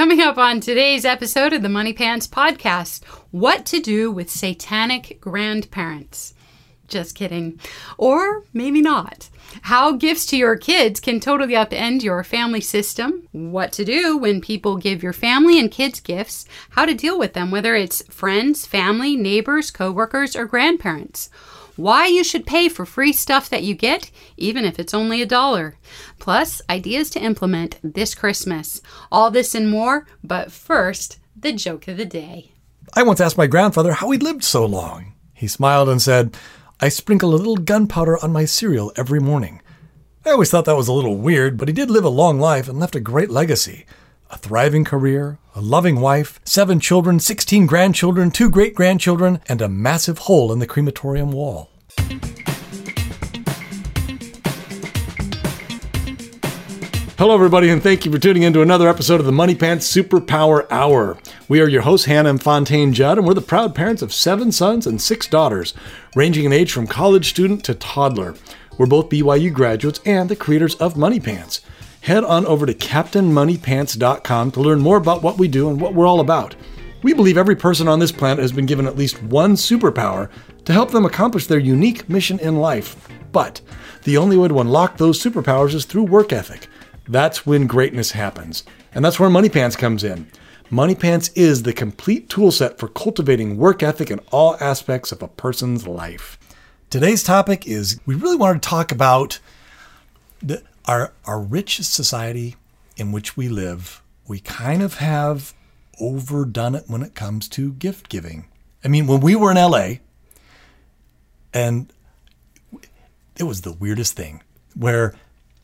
Coming up on today's episode of the Money Pants podcast what to do with satanic grandparents. Just kidding. Or maybe not. How gifts to your kids can totally upend your family system. What to do when people give your family and kids gifts. How to deal with them, whether it's friends, family, neighbors, coworkers, or grandparents why you should pay for free stuff that you get, even if it's only a dollar. Plus, ideas to implement this Christmas. All this and more, but first, the joke of the day. I once asked my grandfather how he lived so long. He smiled and said, I sprinkle a little gunpowder on my cereal every morning. I always thought that was a little weird, but he did live a long life and left a great legacy. A thriving career, a loving wife, seven children, 16 grandchildren, two great grandchildren, and a massive hole in the crematorium wall. Hello, everybody, and thank you for tuning in to another episode of the Money Pants Superpower Hour. We are your hosts, Hannah and Fontaine Judd, and we're the proud parents of seven sons and six daughters, ranging in age from college student to toddler. We're both BYU graduates and the creators of Money Pants. Head on over to CaptainMoneyPants.com to learn more about what we do and what we're all about. We believe every person on this planet has been given at least one superpower to help them accomplish their unique mission in life. But the only way to unlock those superpowers is through work ethic. That's when greatness happens. And that's where Money Pants comes in. Money Pants is the complete toolset for cultivating work ethic in all aspects of a person's life. Today's topic is we really wanted to talk about the, our, our rich society in which we live. We kind of have overdone it when it comes to gift giving. I mean, when we were in LA, and it was the weirdest thing where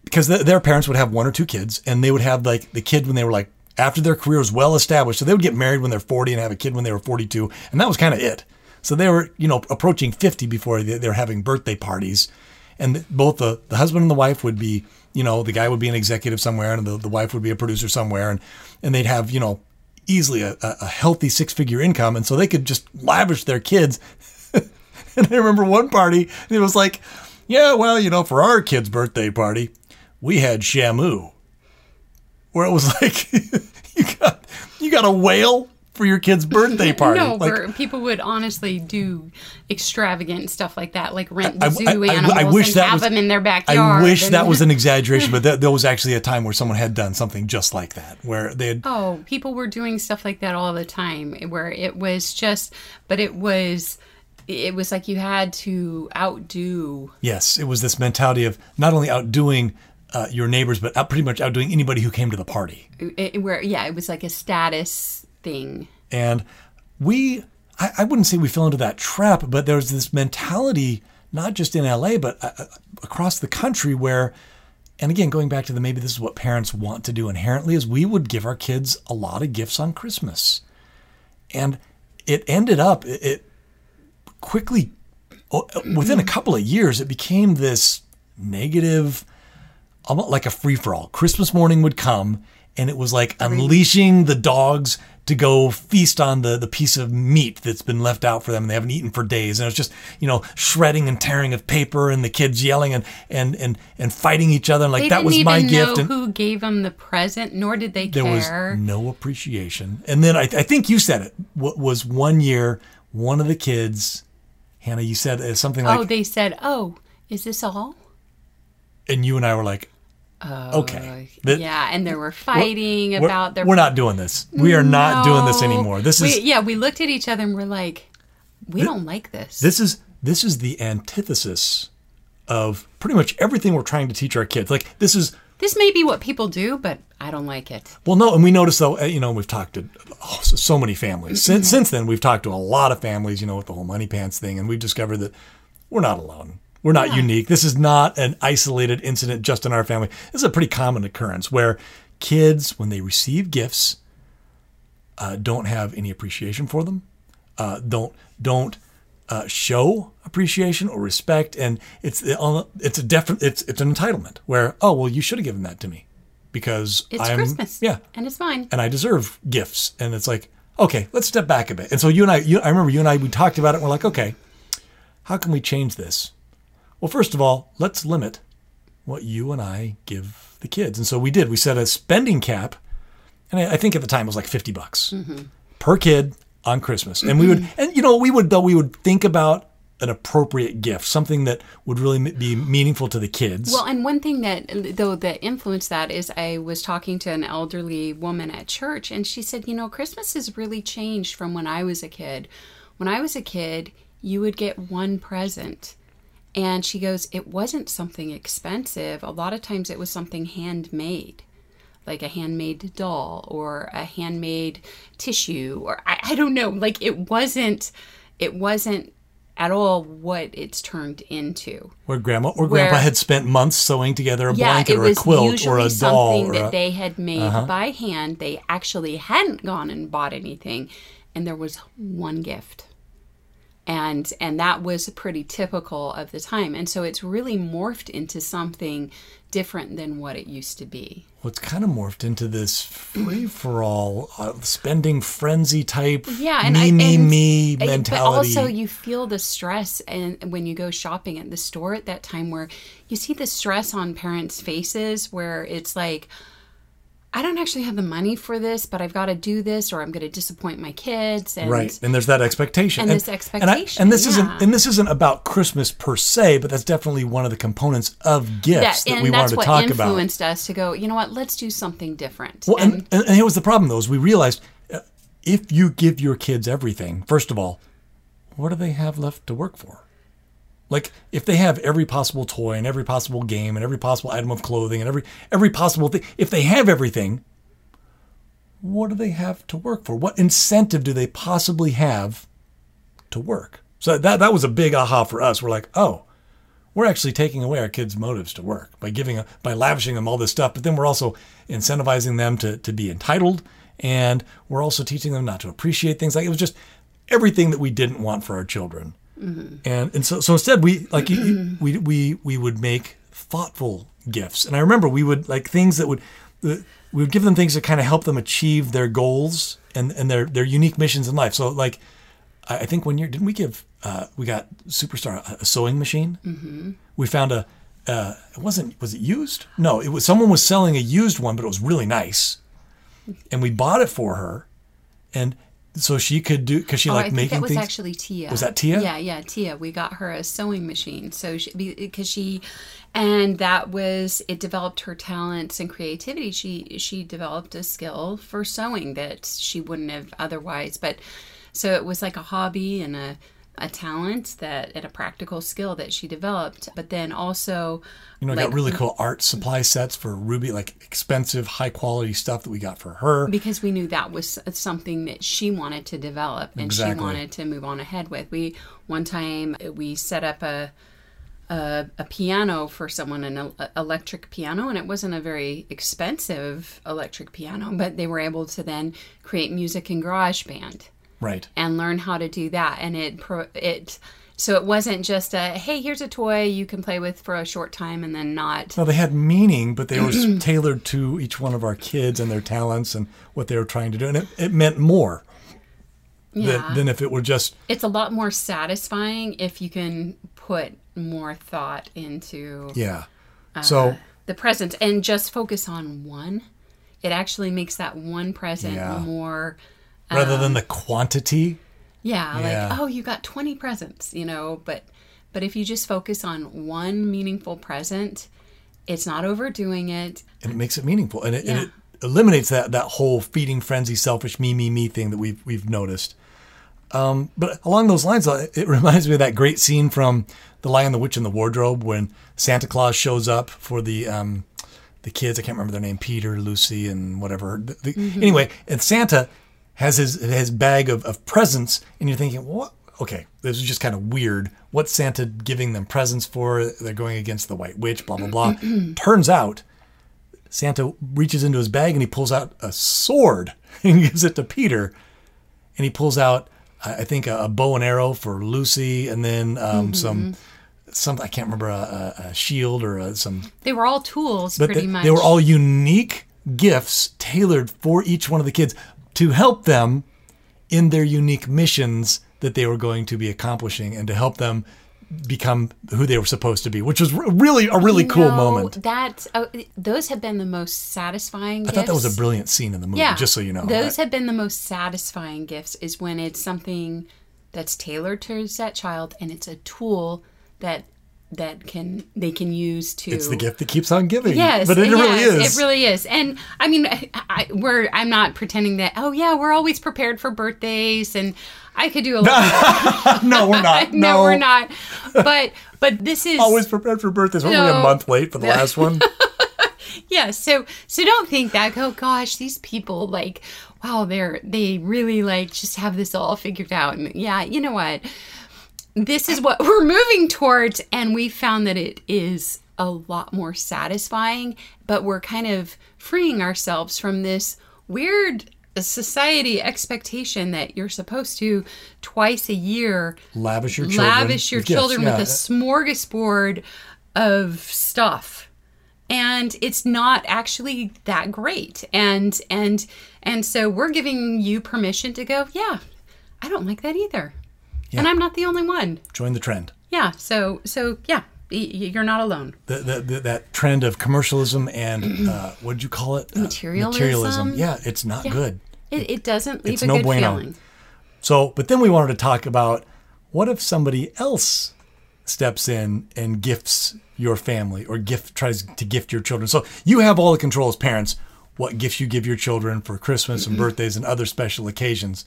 because the, their parents would have one or two kids and they would have like the kid when they were like after their career was well established so they would get married when they're 40 and have a kid when they were 42 and that was kind of it so they were you know approaching 50 before they, they were having birthday parties and both the, the husband and the wife would be you know the guy would be an executive somewhere and the, the wife would be a producer somewhere. And and they'd have you know easily a, a healthy six figure income. And so they could just lavish their kids. And i remember one party it was like yeah well you know for our kid's birthday party we had Shamu, where it was like you got you got a whale for your kid's birthday party. no, like, people would honestly do extravagant stuff like that, like rent the zoo I, I, animals I wish and that have was, them in their backyard. I wish and- that was an exaggeration, but that, there was actually a time where someone had done something just like that, where they had. Oh, people were doing stuff like that all the time, where it was just, but it was. It was like you had to outdo. Yes, it was this mentality of not only outdoing uh, your neighbors, but out, pretty much outdoing anybody who came to the party. It, where yeah, it was like a status thing. And we, I, I wouldn't say we fell into that trap, but there's this mentality, not just in LA, but uh, across the country where, and again, going back to the maybe this is what parents want to do inherently, is we would give our kids a lot of gifts on Christmas. And it ended up, it, it quickly, within a couple of years, it became this negative, almost like a free for all. Christmas morning would come and it was like unleashing the dogs to go feast on the, the piece of meat that's been left out for them and they haven't eaten for days. And it's just, you know, shredding and tearing of paper and the kids yelling and, and, and, and fighting each other. And like, They that was my gift. And who gave them the present, nor did they there care. was no appreciation. And then I, I think you said it w- was one year, one of the kids, Hannah, you said uh, something like, oh, they said, "Oh, is this all?" and you and I were like, okay. That- yeah, and there were fighting we're- about their. We're not doing this. We are not doing this anymore. This We- is yeah. We looked at each other and we're like, "We don't like this." this is this is the antithesis of pretty much everything we're trying to teach our kids. Like this is This may be what people do, but I don't like it. well, no, and we notice though, uh, you know, we've talked to oh, so, so many families since since then. We've talked to a lot of families, you know, with the whole money pants thing, and we've discovered that we're not alone. We're not unique. This is not an isolated incident just in our family. This is a pretty common occurrence where kids, when they receive gifts, uh, don't have any appreciation for them. Uh, don't don't uh, show appreciation or respect, and it's it's a definite it's it's an entitlement where oh well you should have given that to me because It's I'm Christmas. yeah and it's mine. and I deserve gifts. And it's like, okay, let's step back a bit. And so you and I, you, I remember you and I, we talked about it. And we're like, okay, how can we change this? Well, first of all, let's limit what you and I give the kids. And so we did. We set a spending cap and I, I think at the time it was like 50 bucks Mm-hmm. per kid on Christmas. And we would, and you know, we would, though, we would think about an appropriate gift, something that would really be meaningful to the kids. Well, and one thing that though that influenced that is I was talking to an elderly woman at church and she said, "You know, Christmas has really changed from when I was a kid. When I was a kid, you would get one present." And she goes, "It wasn't something expensive. A lot of times it was something handmade." Like a handmade doll or a handmade tissue or I, I don't know. Like it wasn't it wasn't at all what it's turned into. where grandma or grandpa had spent months sewing together a Yeah, blanket or a quilt or a doll. something Or that a, they had made by hand. They actually hadn't gone and bought anything, and there was one gift, and and that was pretty typical of the time. And so it's really morphed into something different than what it used to be. well, it's kind of morphed into this free for all uh, spending frenzy type Yeah, and me I, me and- me mentality. But also, you feel the stress, and when you go shopping at the store at that time, where you see the stress on parents' faces, where it's like, I don't actually have the money for this, but I've got to do this, or I'm going to disappoint my kids. And right and there's that expectation and this and, I- expectation, and this yeah. isn't and this isn't about christmas per se but that's definitely one of the components of gifts that, and we wanted to talk about That's what influenced us to go. You know what? Let's do something different. well, and, and, and, and here was the problem though is we realized uh, if you give your kids everything first of all what do they have left to work for like if they have every possible toy and every possible game and every possible item of clothing and every every possible thing if they have everything what do they have to work for? What incentive do they possibly have to work? So that that was a big aha for us. We're like oh we're actually taking away our kids' motives to work by giving by lavishing them all this stuff, but then we're also incentivizing them to to be entitled, and we're also teaching them not to appreciate things. Like it was just everything that we didn't want for our children, and and so so instead we like we we we would make thoughtful gifts, and I remember we would like things that would we would give them things that kind of help them achieve their goals and and their their unique missions in life. So like I I think one year didn't we give uh, we got superstar a- a sewing machine. Mm-hmm. We found a uh, it wasn't was it used? No, it was someone was selling a used one, but it was really nice, and we bought it for her, and so she could do because she Oh, I think making that was things. actually Tia. Was that Tia? Yeah, yeah, Tia. We got her a sewing machine, so she because she, and that was it. Developed her talents and creativity. She she developed a skill for sewing that she wouldn't have otherwise. But so it was like a hobby and a a talent that and a practical skill that she developed. But then also, you know, like, got really cool art supply sets for Ruby, like expensive, high quality stuff that we got for her. because we knew that was something that she wanted to develop and Exactly. she wanted to move on ahead with. We one time uh, we set up a a, a piano for someone, an electric piano, and it wasn't a very expensive electric piano, but they were able to then create music in GarageBand Right. and learn how to do that. And it it so it wasn't just a hey, here's a toy you can play with for a short time and then not. No, they had meaning, but they were tailored to each one of our kids and their talents and what they were trying to do, and it, it meant more Yeah. than, than if it were just it's a lot more satisfying if you can put more thought into yeah. Uh, So the present and just focus on one. It actually makes that one present Yeah. more, rather than the quantity, yeah, Yeah. like oh, you got twenty presents, you know. But but if you just focus on one meaningful present, it's not overdoing it. and it makes it meaningful, and it, and it eliminates that that whole feeding frenzy, selfish me me me thing that we've we've noticed. Um, but along those lines, it reminds me of that great scene from The Lion, the Witch, and the Wardrobe when Santa Claus shows up for the um, the kids. I can't remember their name, Peter, Lucy, and whatever. The- the- Anyway, and Santa has his his bag of, of presents, and you're thinking, what? Okay, this is just kind of weird. What's Santa giving them presents for? They're going against the White Witch, blah blah blah. Turns out Santa reaches into his bag and he pulls out a sword and gives it to Peter. And he pulls out, I think, a, a bow and arrow for Lucy, and then um, some, some I can't remember a, a, a shield or a, some. They were all tools, But pretty they, much. they were all unique gifts tailored for each one of the kids to help them in their unique missions that they were going to be accomplishing, and to help them become who they were supposed to be, which was really a really cool No, moment. That oh, those have been the most satisfying. I thought that was a brilliant scene in the movie, yeah. just so you know. Those have been the most satisfying gifts. Is when it's something that's tailored towards that child, and it's a tool that that can they can use to. it's the gift that keeps on giving. Yes, but it really is. It really is, and I mean, I, I, we're I'm not pretending that. Oh yeah, we're always prepared for birthdays, and I could do a lot. no, we're not. no, no, we're not. But but this is Always prepared for birthdays. We're only a month late for the last one. yeah so so don't think that oh gosh these people like wow they're they really like just have this all figured out and yeah you know what this is what we're moving towards and we found that it is a lot more satisfying but we're kind of freeing ourselves from this weird society expectation that you're supposed to twice a year Lavish your children. lavish your children Yeah. with a smorgasbord of stuff and it's not actually that great and and and so we're giving you permission to go yeah i don't like that either and i'm not the only one Join the trend. yeah so so yeah you're not alone The, the, the, that trend of commercialism and uh, what did you call it? Uh, Materialism. Yeah, it's not good. it, it doesn't leave It's a no good bueno. feeling So, but then we wanted to talk about what if somebody else steps in and gifts your family or gift tries to gift your children. So you have all the control as parents what gifts you give your children for Christmas Mm-hmm. and birthdays and other special occasions.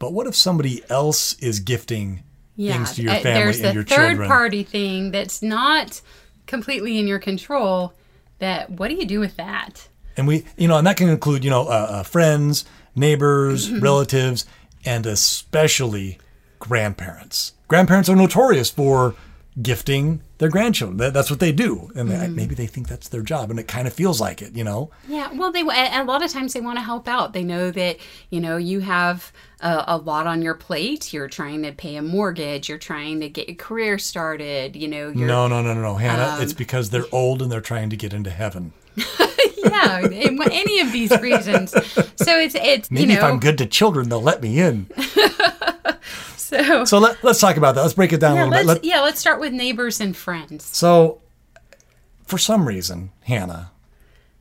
But what if somebody else is gifting yeah things to your uh, family there's and the your third children? party thing that's not completely in your control that what do you do with that And we, you know, and that can include, you know, uh, uh, friends, neighbors, Mm-hmm. relatives, and especially grandparents. Grandparents are notorious for gifting their grandchildren. That, that's what they do, and Mm-hmm. they, maybe they think that's their job, and it kind of feels like it, you know. Yeah, well, they a lot of times they want to help out. They know that you know you have a, a lot on your plate. You're trying to pay a mortgage. You're trying to get your career started. You know, you're No, no, no, no, no, Hannah. Um, it's because they're old and they're trying to get into heaven. yeah, any of these reasons. So it's it's Maybe you if I'm good to children, they'll let me in. so. So let, let's talk about that. Let's break it down yeah, a little let's bit. Let- yeah, let's start with neighbors and friends. So, for some reason, Hannah,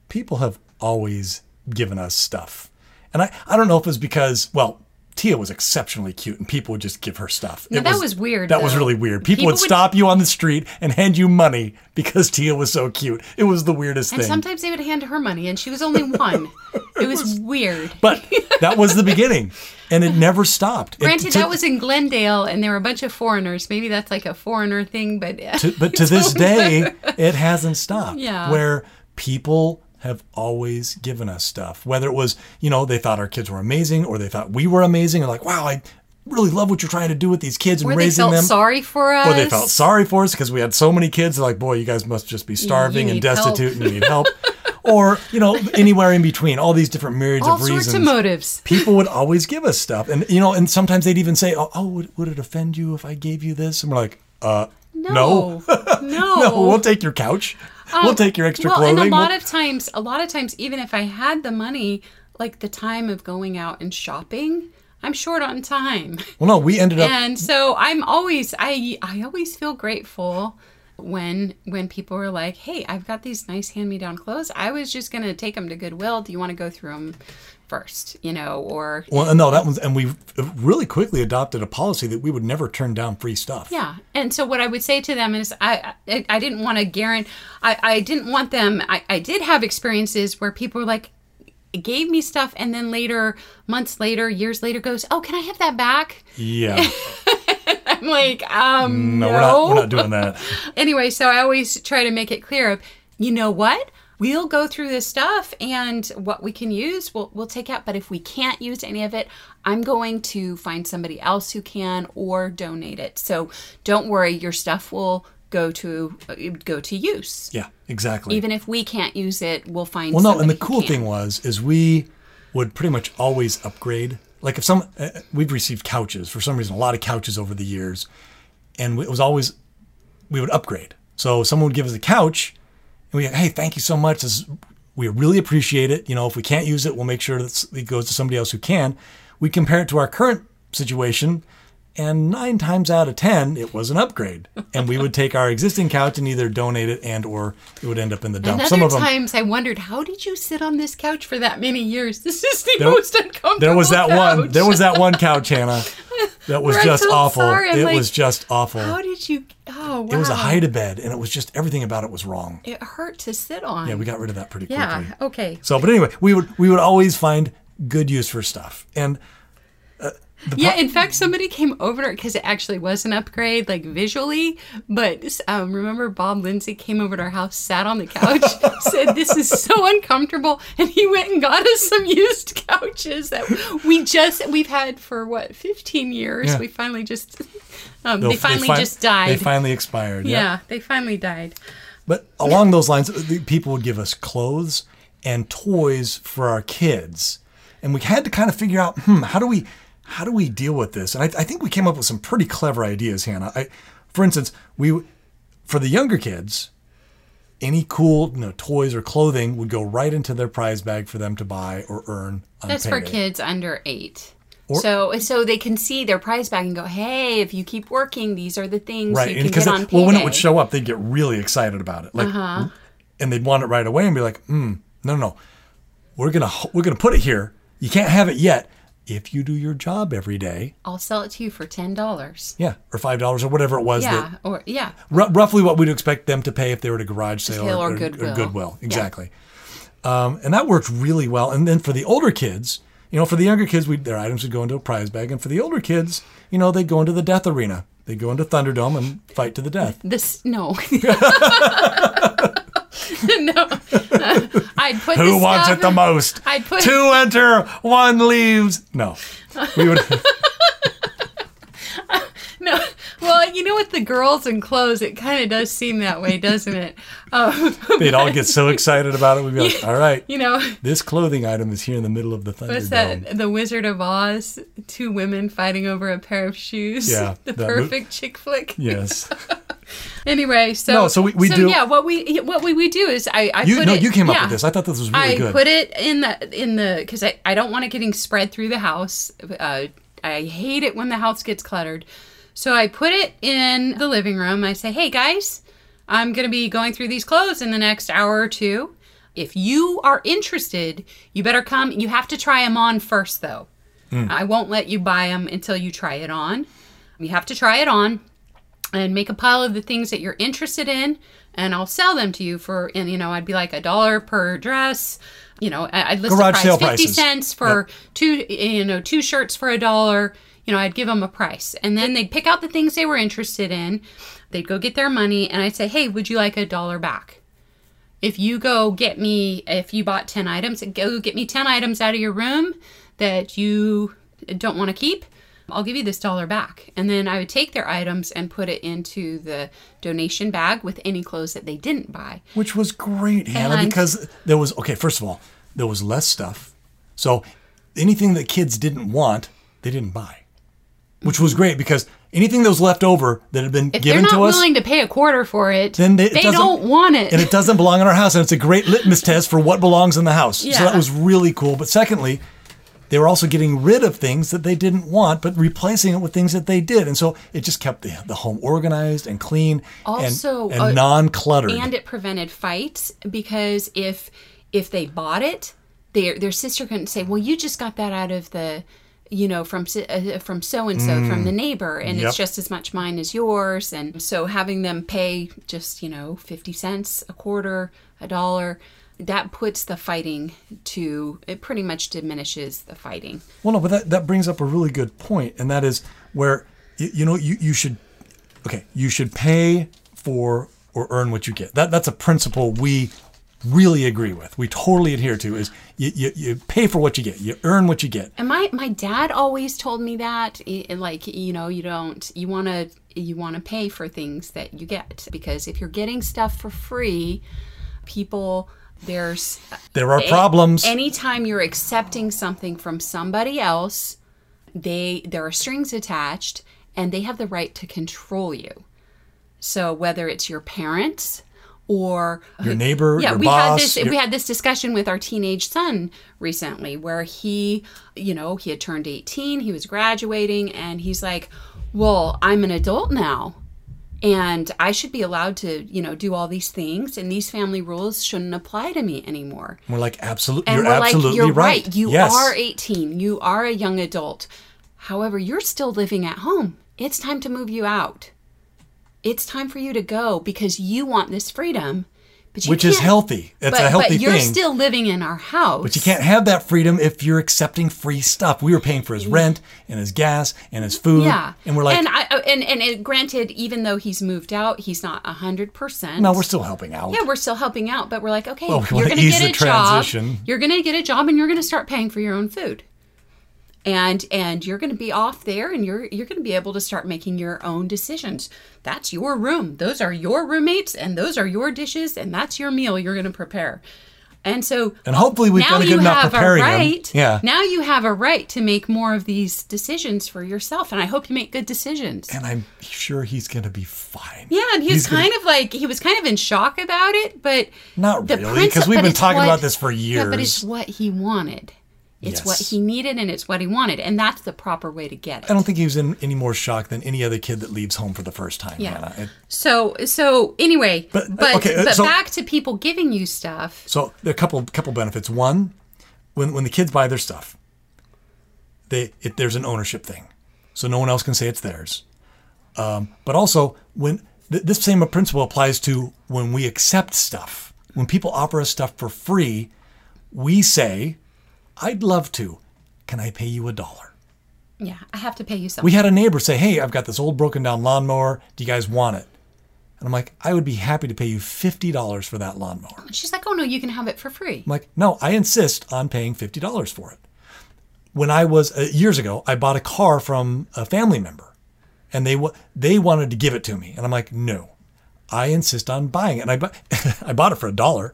people have always given us stuff. And I, I don't know if it's because, well, Tia was exceptionally cute and people would just give her stuff. No, It that was weird, That was really weird. People, People would would- stop you on the street and hand you money because Tia was so cute. It was the weirdest And thing. sometimes they would hand her money, and she was only one. it was weird. but that was the beginning and it never stopped. It- Granted, to- that was in Glendale, and there were a bunch of foreigners. Maybe that's like a foreigner thing, but to, but to this day, it hasn't stopped. Yeah. Where people have always given us stuff, whether it was, you know, they thought our kids were amazing or they thought we were amazing and like, wow, I really love what you're trying to do with these kids and raising. or they felt them. sorry for us. or they felt sorry for us because we had so many kids. They're like, boy, you guys must just be starving and need help." destitute and you need help. or, you know, anywhere in between, all these different myriads all of sorts reasons of motives. people would always give us stuff and you know and sometimes they'd even say oh, oh would, would it offend you if i gave you this and we're like uh No, no, no we'll take your couch we'll oh, take your extra well, clothing and a lot We'll- of times, a lot of times, even if I had the money, like the time of going out and shopping, I'm short on time, well no we ended up and so I'm always, I, I always feel grateful when when people are like, "Hey, I've got these nice hand-me-down clothes. I was just gonna take them to Goodwill. Do you want to go through them first? You know, or well no that was and we really quickly adopted a policy that we would never turn down free stuff Yeah, and so what I would say to them is, I I, I didn't want to guarantee, I, I didn't want them. I, I did have experiences where people were like, gave me stuff, and then later, months later, years later, goes, oh, can I have that back? yeah I'm like, um, no, no, We're, not, we're not doing that anyway, so I always try to make it clear of, you know what? We'll go through this stuff and what we can use, we'll, we'll take out. But if we can't use any of it, I'm going to find somebody else who can or donate it. So don't worry, your stuff will go to uh, go to use. yeah exactly Even if we can't use it, we'll find. Well, no, and the cool can. thing was is we would pretty much always upgrade. Like if some, uh, we've received couches for some reason, a lot of couches over the years, and it was always we would upgrade. So someone would give us a couch, we, hey, thank you so much. This, is- we really appreciate it. You know, if we can't use it, we'll make sure that it goes to somebody else who can. We compare it to our current situation, And nine times out of ten, it was an upgrade, and we would take our existing couch and either donate it and or it would end up in the dump. And Some of them, times I wondered, how did you sit on this couch for that many years? This is the There- most uncomfortable. there was that one. couch. There was that one couch, Hannah, that was just awful. It like, was just awful. How did you? Oh, wow. It was a hide a bed, and it was just everything about it was wrong. It hurt to sit on. Yeah, we got rid of that pretty quickly. Yeah. Okay. So, but anyway, we would we would always find good use for stuff, and Yeah, in fact, somebody came over because it actually was an upgrade, like visually. But um, remember, Bob Lindsay came over to our house, sat on the couch, said, "This is so uncomfortable," and he went and got us some used couches that we just we've had for what fifteen years. Yeah. We finally just um, they finally just died. They finally expired. yeah. yeah. they finally died. But along those lines, people would give us clothes and toys for our kids, and we had to kind of figure out, hmm, how do we, how do we deal with this? And I, I think we came up with some pretty clever ideas, Hannah. I, for instance, we, for the younger kids, any cool you know, toys or clothing would go right into their prize bag for them to buy or earn. That's for kids under eight. so so they can see their prize bag and go, hey, if you keep working, these are the things right? you And can get on it- well, when it would show up, they'd get really excited about it, like, Uh-huh. and they'd want it right away and be like, hmm, "No, no, no, we're gonna we're gonna put it here. You can't have it yet. If you do your job every day, I'll sell it to you for ten dollars. yeah, or five dollars or whatever it was. Yeah, That, or yeah, r- roughly what we'd expect them to pay if they were at a garage sale Sale or Goodwill. Yeah. exactly. Um, and that worked really well. And then for the older kids, you know, for the younger kids, we their items would go into a prize bag, and for the older kids, you know, they'd go into the death arena. They go into Thunderdome and fight to the death. this no. no, uh, I'd put Who wants stuff- it the most? I'd put Two enter, one leaves. No, we would. Well, you know, with the girls and clothes, it kind of does seem that way, doesn't it? Um, they'd all get so excited about it. We'd be like, "All right, you know, this clothing item is here in the middle of the what's that? The Wizard of Oz. Two women fighting over a pair of shoes. Yeah, the that mo- perfect chick flick. Yes, Anyway, so No, so we- we do- yeah. What we what we would do is I I you put no, it, you came up yeah. with this. I thought this was really I good. put it in the in the because I, I don't want it getting spread through the house. Uh, I hate it when the house gets cluttered. So I put it in the living room. I say, hey guys, I'm gonna be going through these clothes in the next hour or two. If you are interested, you better come. You have to try them on first, though. Hmm. I won't let you buy them until you try it on. You have to try it on and make a pile of the things that you're interested in and I'll sell them to you for and you know I'd be like a dollar per dress you know I'd list Garage the price sale 50 prices. cents for two you know two shirts for a dollar you know I'd give them a price. And then they'd pick out the things they were interested in. They'd go get their money and I'd say hey would you like a dollar back? If you go get me if you bought 10 items go get me 10 items out of your room that you don't want to keep i'll give you this dollar back. And then i would take their items and put it into the donation bag with any clothes that they didn't buy. Which was great, Hannah, And- because there was okay. First of all, there was less stuff, so anything that kids didn't want, they didn't buy, which was great because anything that was left over that had been if given they're not to willing to pay a quarter for it then they, it they don't want it and it doesn't belong in our house, and it's a great litmus test for what belongs in the house. Yeah. So that was really cool. But secondly. They were also getting rid of things that they didn't want, but replacing it with things that they did, and so it just kept the, the home organized and clean Also, and, uh, and non-cluttered. and it prevented fights because if if they bought it their their sister couldn't say well you just got that out of the you know from uh, from so and so from the neighbor and Mm. Yep. it's just as much mine as yours and so having them pay just you know 50 cents a quarter a dollar that puts the fighting to it pretty much diminishes the fighting Well, no, but that, that brings up a really good point, and that is where you, you know you, you should okay you should pay for or earn what you get. That that's a principle we really agree with. We totally adhere to is you, you, you pay for what you get, you earn what you get. And my my dad always told me that, like you know, you don't you want to you want to pay for things that you get because if you're getting stuff for free, people there's There are problems. anytime you're accepting something from somebody else, they there are strings attached and they have the right to control you. So whether it's your parents or Your neighbor, yeah, your we boss. had this your- we had this discussion with our teenage son recently where he, you know, he had turned 18, he was graduating and he's like, "Well, I'm an adult now." And I should be allowed to, you know, do all these things, and these family rules shouldn't apply to me anymore. we're like, absolutely. You're absolutely like, you're right. right. You yes. are 18. You are a young adult. However, you're still living at home. It's time to move you out. It's time for you to go because you want this freedom. But you Which is healthy. That's but, a healthy thing. but you're thing. still living in our house. But you can't have that freedom if you're accepting free stuff. We were paying for his rent and his gas and his food. Yeah, And we're like, and I, uh, and and it, granted, even though he's moved out, he's not hundred percent. no, we're still helping out. Yeah, we're still helping out, but we're like, okay, Well, we you're going to get a job. You're going to get a job, and you're going to start paying for your own food, and and you're going to be off there, and you're you're going to be able to start making your own decisions. That's your room. Those are your roommates, and those are your dishes, and that's your meal you're going to prepare. And so, And hopefully we've now done a you good enough have preparing a them. right. Yeah. Now you have a right to make more of these decisions for yourself, and I hope you make good decisions. And I'm sure he's going to be fine. Yeah, and he was He's gonna- kind of like he was kind of in shock about it, but Not really because we've been talking what- about this for years Yeah, but it's what he wanted. It's what he needed, and it's what he wanted, and that's the proper way to get it. I don't think he was in any more shock than any other kid that leaves home for the first time. Yeah. It- So, so anyway, But, but uh, but, so- back to people giving you stuff. So there are a couple couple benefits. One, when when the kids buy their stuff, they it, there's an ownership thing, so no one else can say it's theirs. Um, but also, when th- this same principle applies to when we accept stuff, when people offer us stuff for free, we say, "I'd love to. Can I pay you a dollar?" Yeah, I have to pay you something. We had a neighbor say, "Hey, I've got this old broken down lawnmower. Do you guys want it?" And I'm like, "I would be happy to pay you fifty dollars for that lawnmower." She's like, "Oh no, you can have it for free." I'm like, no, I insist on paying fifty dollars for it. When I was uh, years ago, I bought a car from a family member, and they wa- they wanted to give it to me, and I'm like, no, I insist on buying it. And I bu- I bought it for a dollar,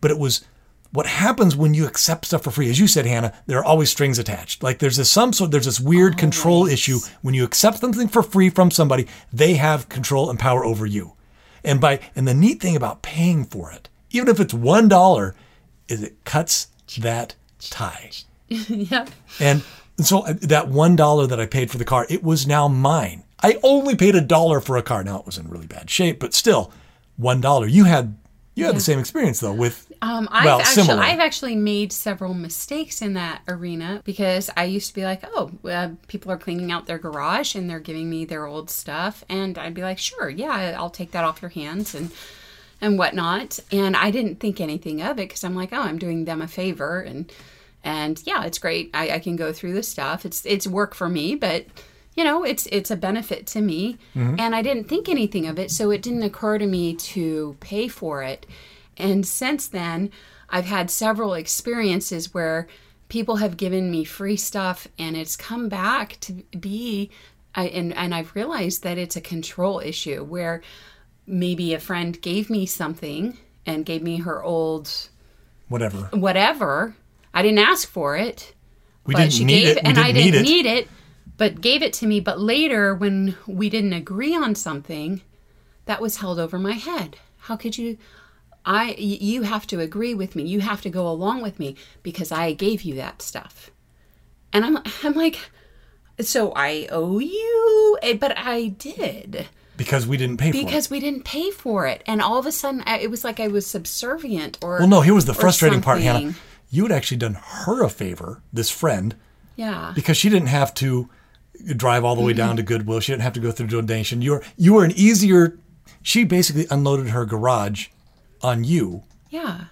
but it was what happens when you accept stuff for free. As you said, Hannah, there are always strings attached. Like there's this some sort there's this weird control issue when you accept something for free from somebody, they have control and power over you. And by and the neat thing about paying for it, even if it's one dollar, is it cuts that tie. yep. And so uh, that one dollar that I paid for the car, it was now mine. I only paid a dollar for a car. Now it was in really bad shape, but still, one dollar. You had you had the same experience though with Um, I've well actually, similar. I've actually made several mistakes in that arena because I used to be like, oh, uh, people are cleaning out their garage and they're giving me their old stuff, and I'd be like, sure, yeah, I'll take that off your hands and and whatnot. And I didn't think anything of it because I'm like, oh, I'm doing them a favor, and and yeah, it's great. I, I can go through the stuff. It's it's work for me, but you know, it's it's a benefit to me, mm-hmm. and I didn't think anything of it, so it didn't occur to me to pay for it. And since then, I've had several experiences where people have given me free stuff, and it's come back to be, I, and and I've realized that it's a control issue where maybe a friend gave me something and gave me her old whatever. whatever. I didn't ask for it We but she need gave it. And didn't I didn't it. need it, but gave it to me. But later, when we didn't agree on something, that was held over my head. How could you? I you have to agree with me. You have to go along with me because I gave you that stuff. And I'm I'm like, so I owe you, Eh, but I did because we didn't pay for it. because we didn't pay for it. And all of a sudden, I- it was like I was subservient or Well, no, here was the frustrating part, Hannah. You had actually done her a favor, this friend, Yeah. because she didn't have to drive all the way Mm-hmm. down to Goodwill. She didn't have to go through donation. You were you were an easier. She basically unloaded her garage on you, Yeah.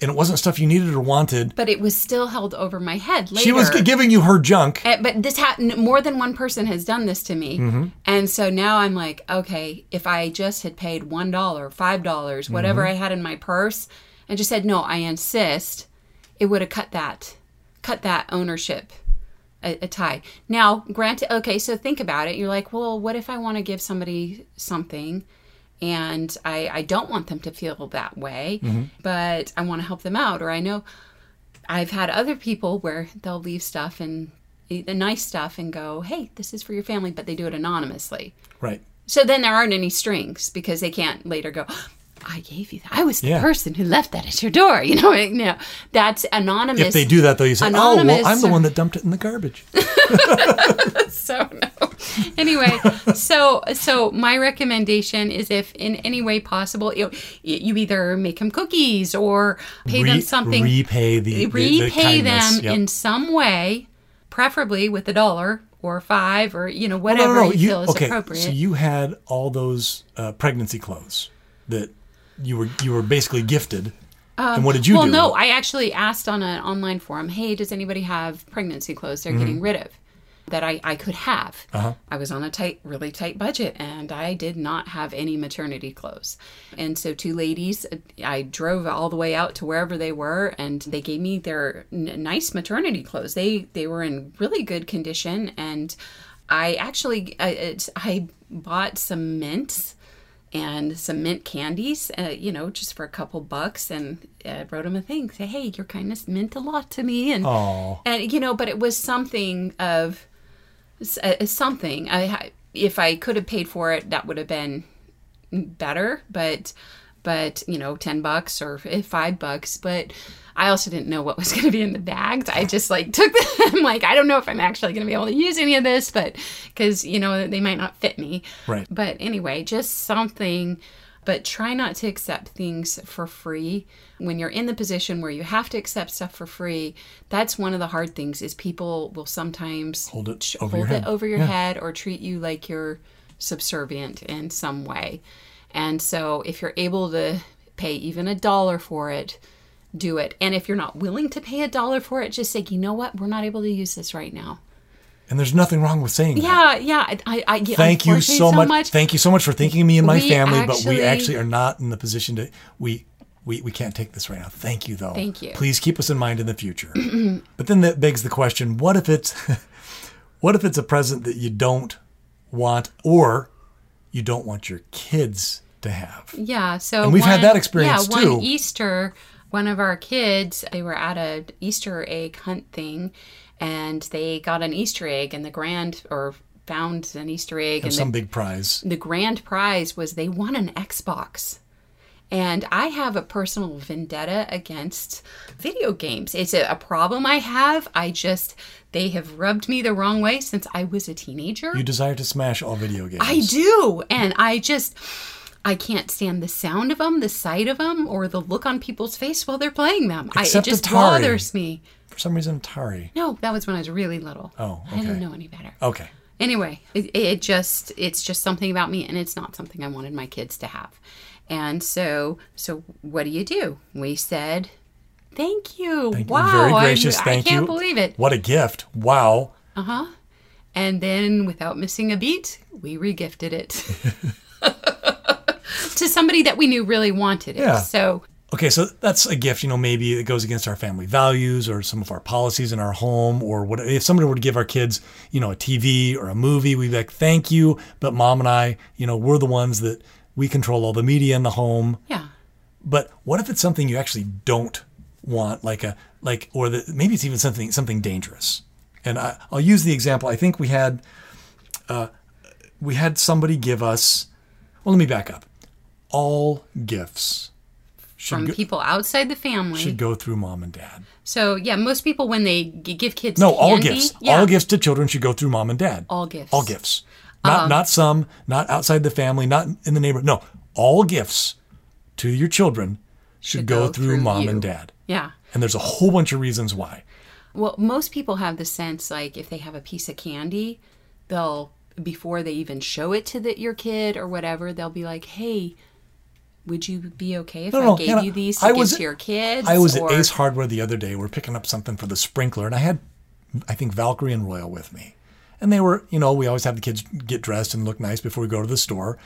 and it wasn't stuff you needed or wanted. but it was still held over my head later. She was giving you her junk. Uh, but this happened. More than one person has done this to me, Mm-hmm. and so now I'm like, okay, if I just had paid one dollar, five dollars, whatever Mm-hmm. I had in my purse, and just said no, I insist, it would have cut that, cut that ownership. A, a tie. Now, granted, okay, so think about it. You're like, well, what if I want to give somebody something and I, I don't want them to feel that way, Mm-hmm. but I want to help them out? Or I know I've had other people where they'll leave stuff and the nice stuff and go, "Hey, this is for your family," but they do it anonymously. Right. So then there aren't any strings because they can't later go, I gave you that. I was the Yeah. person who left that at your door. You know, you know that's anonymous. If they do that, though, you say, "Oh, well, I'm the one that dumped it in the garbage." so no. Anyway, so so my recommendation is if in any way possible, you you either make them cookies or pay them something, repay the, the- the repay kindness. them Yep. in some way, preferably with a dollar or five or you know No, whatever no, no, you, feel is okay, appropriate. So you had all those uh, pregnancy clothes that you were you were basically gifted. and what did you Um, well, do? no, I actually asked on an online forum, hey, does anybody have pregnancy clothes they're Mm-hmm. getting rid of that I, I could have? Uh-huh. I was on a tight, really tight budget and I did not have any maternity clothes. And so, two ladies, I drove all the way out to wherever they were and they gave me their n- nice maternity clothes. They, they were in really good condition. And I actually, I, I bought some mints and some mint candies, uh, you know, just for a couple bucks, and uh, wrote him a thing. Say, hey, your kindness meant a lot to me, and Aw. and you know, but it was something of uh, something. I if I could have paid for it, that would have been better, but but you know, ten bucks or five bucks, but. I also didn't know what was going to be in the bags. I just like took them. I'm like, I don't know if I'm actually going to be able to use any of this, but because you know they might not fit me. Right. But anyway, just something, but try not to accept things for free. When you're in the position where you have to accept stuff for free, that's one of the hard things is people will sometimes Hold it over hold your head. over your Yeah. head or treat you like you're subservient in some way. And so if you're able to pay even a dollar for it, do it. And if you're not willing to pay a dollar for it, just say, you know what, we're not able to use this right now. And there's nothing wrong with saying that. Yeah, yeah. I, I, I Thank you so, much. Thank you so much for thinking of me and my We family, but we actually- actually are not in the position to we we, we can't take this right now. Thank you though. Thank you. Please keep us in mind in the future. but then that begs the question, what if it's what if it's a present that you don't want or you don't want your kids to have? Yeah, so And we've had that experience, yeah, too. One Easter, one of our kids, they were at a Easter egg hunt thing, and they got an Easter egg, and the grand or found an Easter egg, and Some the, big prize. the grand prize was they won an Xbox. And I have a personal vendetta against video games. It's a, a problem I have. I just, they have rubbed me the wrong way since I was a teenager. You desire to smash all video games. I do. And I just, I can't stand the sound of them, the sight of them, or the look on people's face while they're playing them. I, it Except just Atari. bothers me. For some reason Atari. No, that was when I was really little. Oh, okay. I didn't know any better. Okay. Anyway, it, it just, it's just something about me, and it's not something I wanted my kids to have. And so, so what do you do? We said, thank you. Thank wow. you. Very gracious. Thank I can't you. believe it. What a gift. Wow. Uh huh. And then, without missing a beat, we regifted it to somebody that we knew really wanted it. Yeah. So, Okay, so that's a gift, you know, maybe it goes against our family values or some of our policies in our home or what if somebody were to give our kids, you know, a TV or a movie, we'd be like, "Thank you," but mom and I, you know, we're the ones that we control all the media in the home. yeah. But what if it's something you actually don't want like a like or the, maybe it's even something something dangerous. And I, I'll use the example. I think we had uh, we had somebody give us well, let me back up. All gifts From go, people outside the family. should go through mom and dad. So, yeah, most people, when they give kids No, all gifts. yeah, All gifts to children should go through mom and dad. All gifts. All gifts. Not uh-huh. not some, not outside the family, not in the neighborhood. No, all gifts to your children should, go, go through, through mom you. and dad. Yeah. And there's a whole bunch of reasons why. Well, most people have the sense like if they have a piece of candy, they'll before they even show it to the, your kid or whatever, they'll be like, "Hey, would you be okay if No, I no, gave Hannah, you these to I give was- to your kids?" I was or, at Ace Hardware the other day. We're picking up something for the sprinkler, and I had, I think, Valkyrie and Royal with me. And they were, you know, we always have the kids get dressed and look nice before we go to the store.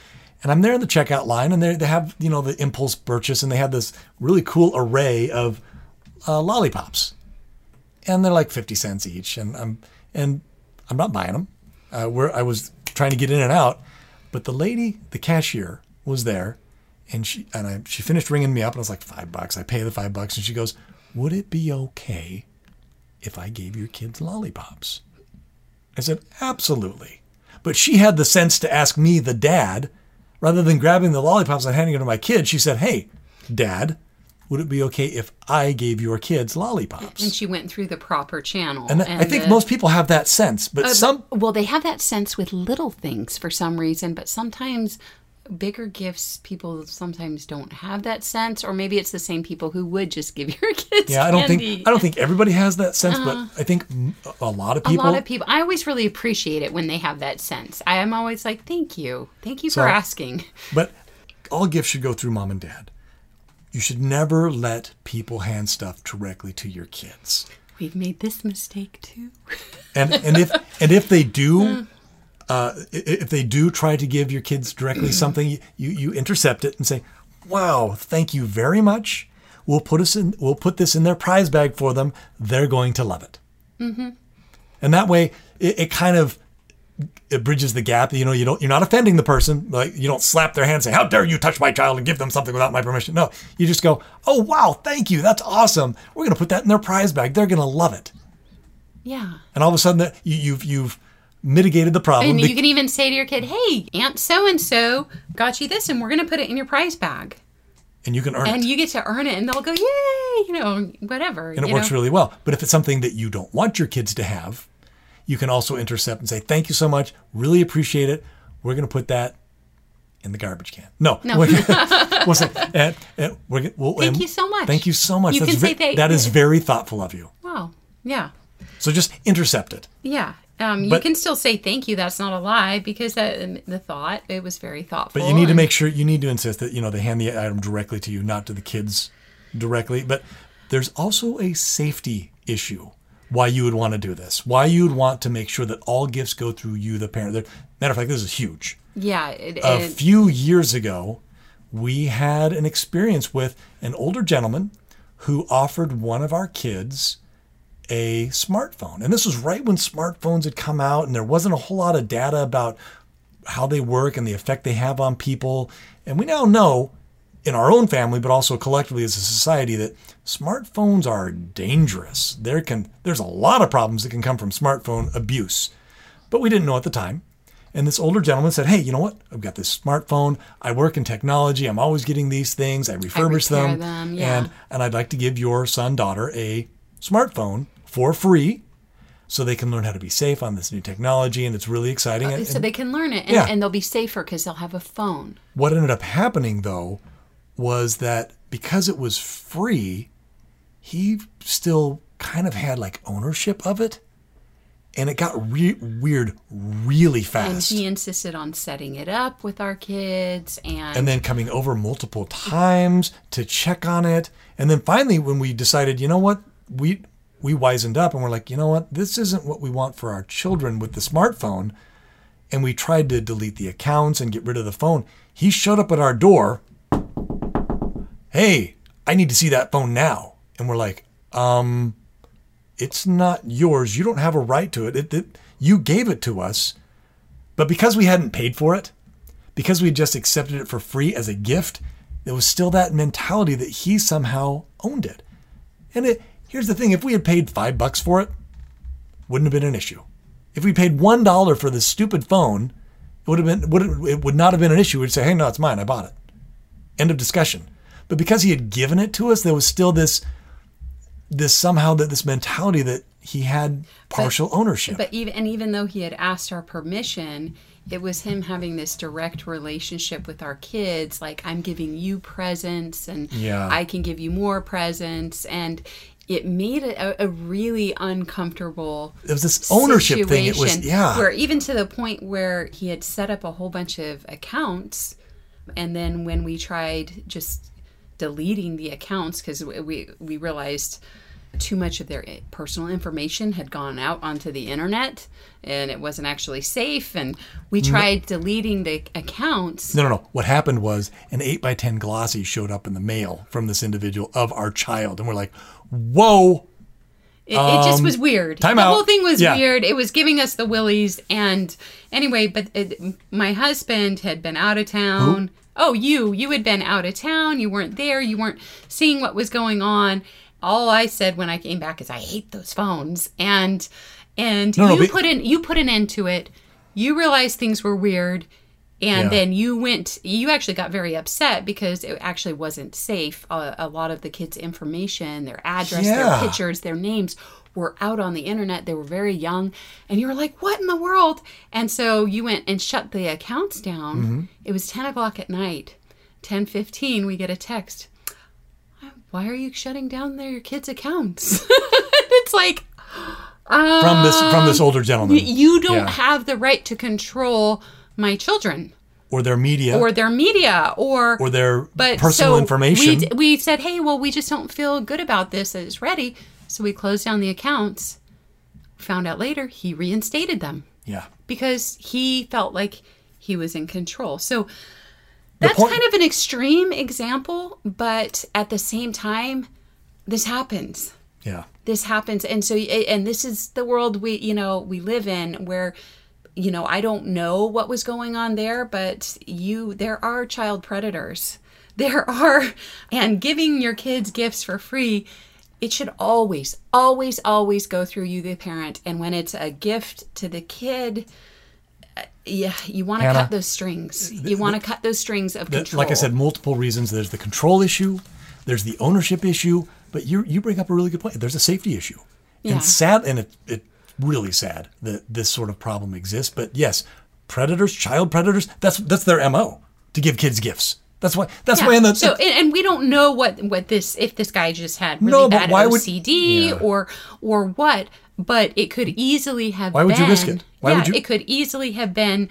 And I'm there in the checkout line, and they they have, you know, the impulse purchase, and they have this really cool array of uh, lollipops, and they're like fifty cents each. And I'm and I'm not buying them. Uh, where I was trying to get in and out, but the lady, the cashier, was there, and she and I she finished ringing me up, and I was like five bucks. I pay the five bucks, and she goes, "Would it be okay if I gave your kids lollipops?" I said, "Absolutely," but she had the sense to ask me, the dad, rather than grabbing the lollipops and handing them to my kid, she said, "Hey, Dad, would it be okay if I gave your kids lollipops?" And she went through the proper channel. And, I think the- most people have that sense, but uh, some Well, they have that sense with little things for some reason, but sometimes bigger gifts people sometimes don't have that sense or maybe it's the same people who would just give your kids yeah, I don't candy. think I don't think everybody has that sense, but uh-huh. I think a lot of people a lot of people i always really appreciate it when they have that sense i am always like thank you thank you So- for asking But all gifts should go through mom and dad. You should never let people hand stuff directly to your kids. we've made this mistake too And and if and if they do uh-huh. Uh, if they do try to give your kids directly something, you, you intercept it and say, "Wow, thank you very much. We'll put us in. We'll put this in their prize bag for them. They're going to love it." Mm-hmm. And that way, it, it kind of it bridges the gap. You know, you don't you're not offending the person. Like you don't slap their hand and say, "How dare you touch my child and give them something without my permission?" No, you just go, "Oh wow, thank you. That's awesome. We're going to put that in their prize bag. They're going to love it." yeah And all of a sudden, that you, you've you've mitigated the problem. and you can even say to your kid hey aunt so and so got you this and we're going to put it in your prize bag and you can earn and it. you get to earn it and they'll go yay you know whatever and it works know? really well. But if it's something that you don't want your kids to have, you can also intercept and say, "Thank you so much. Really appreciate it. We're going to put that in the garbage can." No, No. we'll say, and, and we're, we'll, Thank and you so much. Thank you so much. You That's can say thank- that is very thoughtful of you. wow yeah So just intercept it. Yeah. Um, you But- can still say thank you. That's not a lie because that, the thought it was very thoughtful. But you need to make sure you need to insist that you know they hand the item directly to you, not to the kids directly. But there's also a safety issue why you would want to do this. Why you would want to make sure that all gifts go through you, the parent. Matter of fact, this is huge. Yeah. It, A it- few years ago, we had an experience with an older gentleman who offered one of our kids a smartphone. And this was right when smartphones had come out and there wasn't a whole lot of data about how they work and the effect they have on people. And we now know in our own family, but also collectively as a society, that smartphones are dangerous. There can there's a lot of problems that can come from smartphone abuse. But we didn't know at the time. And this older gentleman said, Hey, you know what? I've got this smartphone. I work in technology. I'm always getting these things. I refurbish repair them. them, yeah. And and I'd like to give your son, daughter a smartphone for free so they can learn how to be safe on this new technology. And it's really exciting. Uh, and- so they can learn it and, Yeah. and they'll be safer because they'll have a phone. what ended up happening though was that because it was free, he still kind of had like ownership of it. And it got re- weird really fast. And fast. he insisted on setting it up with our kids and, and then coming over multiple times to check on it. And then finally, when we decided, you know what, we we wisened up and we're like, you know what, this isn't what we want for our children with the smartphone. And we tried to delete the accounts and get rid of the phone. He showed up at our door. Hey, I need to see that phone now. And we're like, um, it's not yours. You don't have a right to it. It, it. You gave it to us. But because we hadn't paid for it, because we had just accepted it for free as a gift, there was still that mentality that he somehow owned it. And it, here's the thing if we had paid five bucks for it, wouldn't have been an issue. If we paid one dollar for this stupid phone, it would have been would it would not have been an issue. We'd say, hey, no, it's mine. I bought it. End of discussion. But because he had given it to us, there was still this this somehow that this mentality that he had partial ownership. But even and even though he had asked our permission, it was him having this direct relationship with our kids. Like I'm giving you presents, and Yeah. I can give you more presents, and it made it a, a really uncomfortable. it was this ownership thing. It was yeah. Where even to the point where he had set up a whole bunch of accounts, and then when we tried just deleting the accounts because we we realized too much of their personal information had gone out onto the internet and it wasn't actually safe and we tried deleting the accounts No, no, no. What happened was an 8 by 10 glossy showed up in the mail from this individual of our child. And we're like, whoa. It, it just was weird. Um, the out. whole thing was Yeah. weird. It was giving us the willies. And anyway, but it, my husband had been out of town. Oh, you. You had been out of town. You weren't there. You weren't seeing what was going on. All I said when I came back is I hate those phones. And and No, no, you but- put in you put an end to it. You realized things were weird. And Yeah. then you went, you actually got very upset because it actually wasn't safe. A, a lot of the kids' information, their address, Yeah. their pictures, their names were out on the internet. They were very young. And you were like, what in the world? And so you went and shut the accounts down. Mm-hmm. It was 10 o'clock at night. 10.15, we get a text. Why are you shutting down their kids' accounts? it's like, from this from this older gentleman you don't Yeah. have the right to control my children or their media or their media or or their but personal so information. We, we said, hey, well, we just don't feel good about this. It's ready. So we closed down the accounts. Found out later he reinstated them yeah. because he felt like he was in control. So that's point- kind of an extreme example, but at the same time, this happens. Yeah. this happens. And so and this is the world we you know we live in where you know i don't know what was going on there but you there are child predators. There are and giving your kids gifts for free it should always always always go through you the parent. And when it's a gift to the kid yeah you want to cut those strings you want to cut those strings of The- control like I said, multiple reasons. There's the control issue, there's the ownership issue, but you you bring up a really good point. There's a safety issue, Yeah. and sad, and it it really sad that this sort of problem exists. But yes, predators, child predators, that's that's their mo to give kids gifts. That's why. That's Yeah. why in the so and, and we don't know what what this if this guy just had really No, but bad why would- OCD Yeah. or or what, but it could easily have. Been. Why would you risk it? Why yeah, would you- It could easily have been.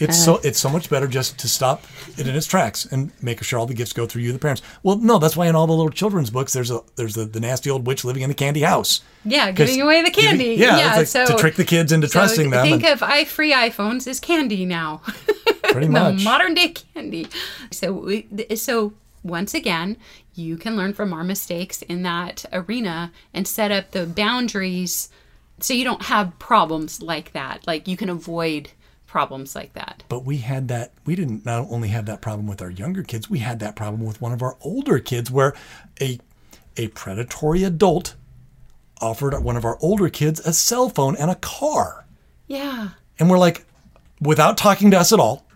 It's uh, so it's so much better just to stop it in its tracks and make sure all the gifts go through you, the parents. Well, no, that's why in all the little children's books there's a there's the, the nasty old witch living in the candy house. Yeah, giving away the giving- candy. yeah, yeah like so to trick the kids into so trusting them. Think and of i free iPhones as candy now. pretty the much. modern day candy. So we, so once again, you can learn from our mistakes in that arena and set up the boundaries so you don't have problems like that. Like you can avoid problems like that. But we had that, we didn't not only have that problem with our younger kids, we had that problem with one of our older kids where a, a predatory adult offered one of our older kids a cell phone and a car. Yeah. And we're like, without talking to us at all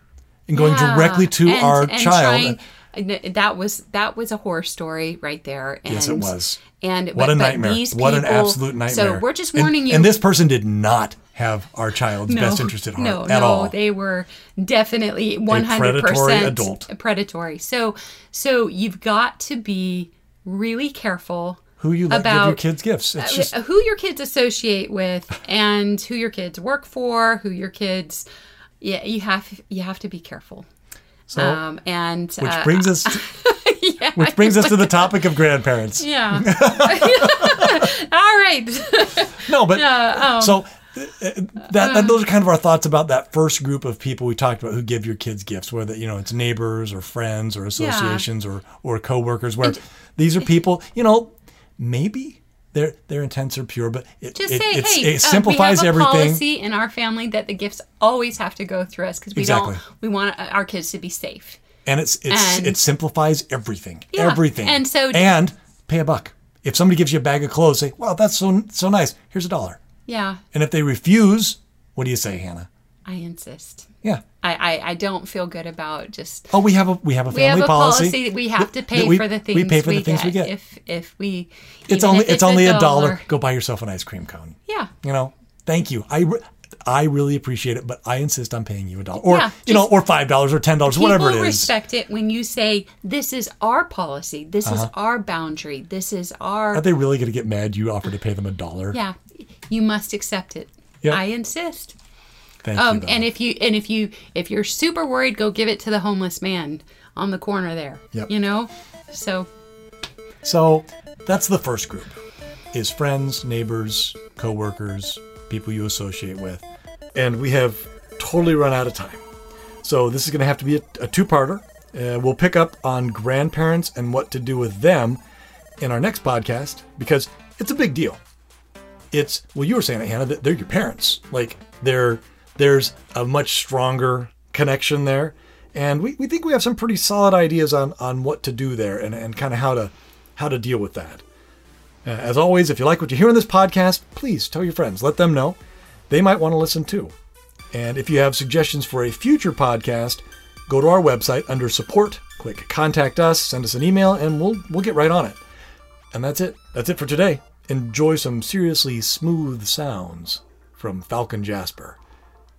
and going Yeah. directly to And- our and child. trying- that was that was a horror story right there. And, Yes, it was. And what but- a nightmare. these what an absolute nightmare. So we're just And- warning you. And this person did not have our child's best interest at heart no, at no, all. they were definitely one hundred percent adult. predatory. So, so you've got to be really careful Who you let give about your kids gifts. It's just uh, who your kids associate with and who your kids work for, who your kids. Yeah, you have you have to be careful. So Um, and which uh, brings us yeah, which brings us to the topic of grandparents. yeah. All right. No, but um, so uh, that, that those are kind of our thoughts about that first group of people we talked about who give your kids gifts, whether you know it's neighbors or friends or associations or or coworkers. Where these are people, you know, maybe their their intents are pure, but it Just it, say, it's- hey, it uh, we have a everything. policy in our family that the gifts always have to go through us because we Exactly. don't. We want our kids to be safe. and it's it's And- it simplifies everything, Yeah, everything. and so- and pay a buck. If somebody gives you a bag of clothes, say, "Wow, that's so so nice. Here's a dollar." Yeah, And if they refuse, what do you say, Hannah? I insist. Yeah. I, I, I don't feel good about just. Oh, we have a we have a family We have a policy. policy that we have to pay we- for the things we pay for the things we get. If if we, it's only if it's, only a dollar. Go buy yourself an ice cream cone. Yeah, You know, thank you. I I really appreciate it, but I insist on paying you a dollar, or Yeah, you know, or five dollars, or ten dollars, whatever it is. Respect it when you say, "This is our policy. This is our boundary. This is our." Uh-huh. Are they really going to get mad? You offer to pay them a dollar? yeah, you must accept it. Yeah. I insist. Thank Um, you. and if you and if you if you're super worried, go give it to the homeless man on the corner there. Yep. You know, so So that's the first group is friends, neighbors, coworkers, people you associate with. And we have totally run out of time. So this is going to have to be a, a two-parter. Uh, we'll pick up on grandparents and what to do with them in our next podcast because it's a big deal. It's well, you were saying it, Hannah, that they're your parents. Like they're there's a much stronger connection there. And we, we think we have some pretty solid ideas on, on what to do there and, and kind of how to how to deal with that. Uh, as always, if you like what you hear in this podcast, please tell your friends. Let them know. They might want to listen too. And if you have suggestions for a future podcast, go to our website under support, click contact us, send us an email, and we'll we'll get right on it. And that's it. That's it for today. Enjoy some seriously smooth sounds from Falcon Jasper.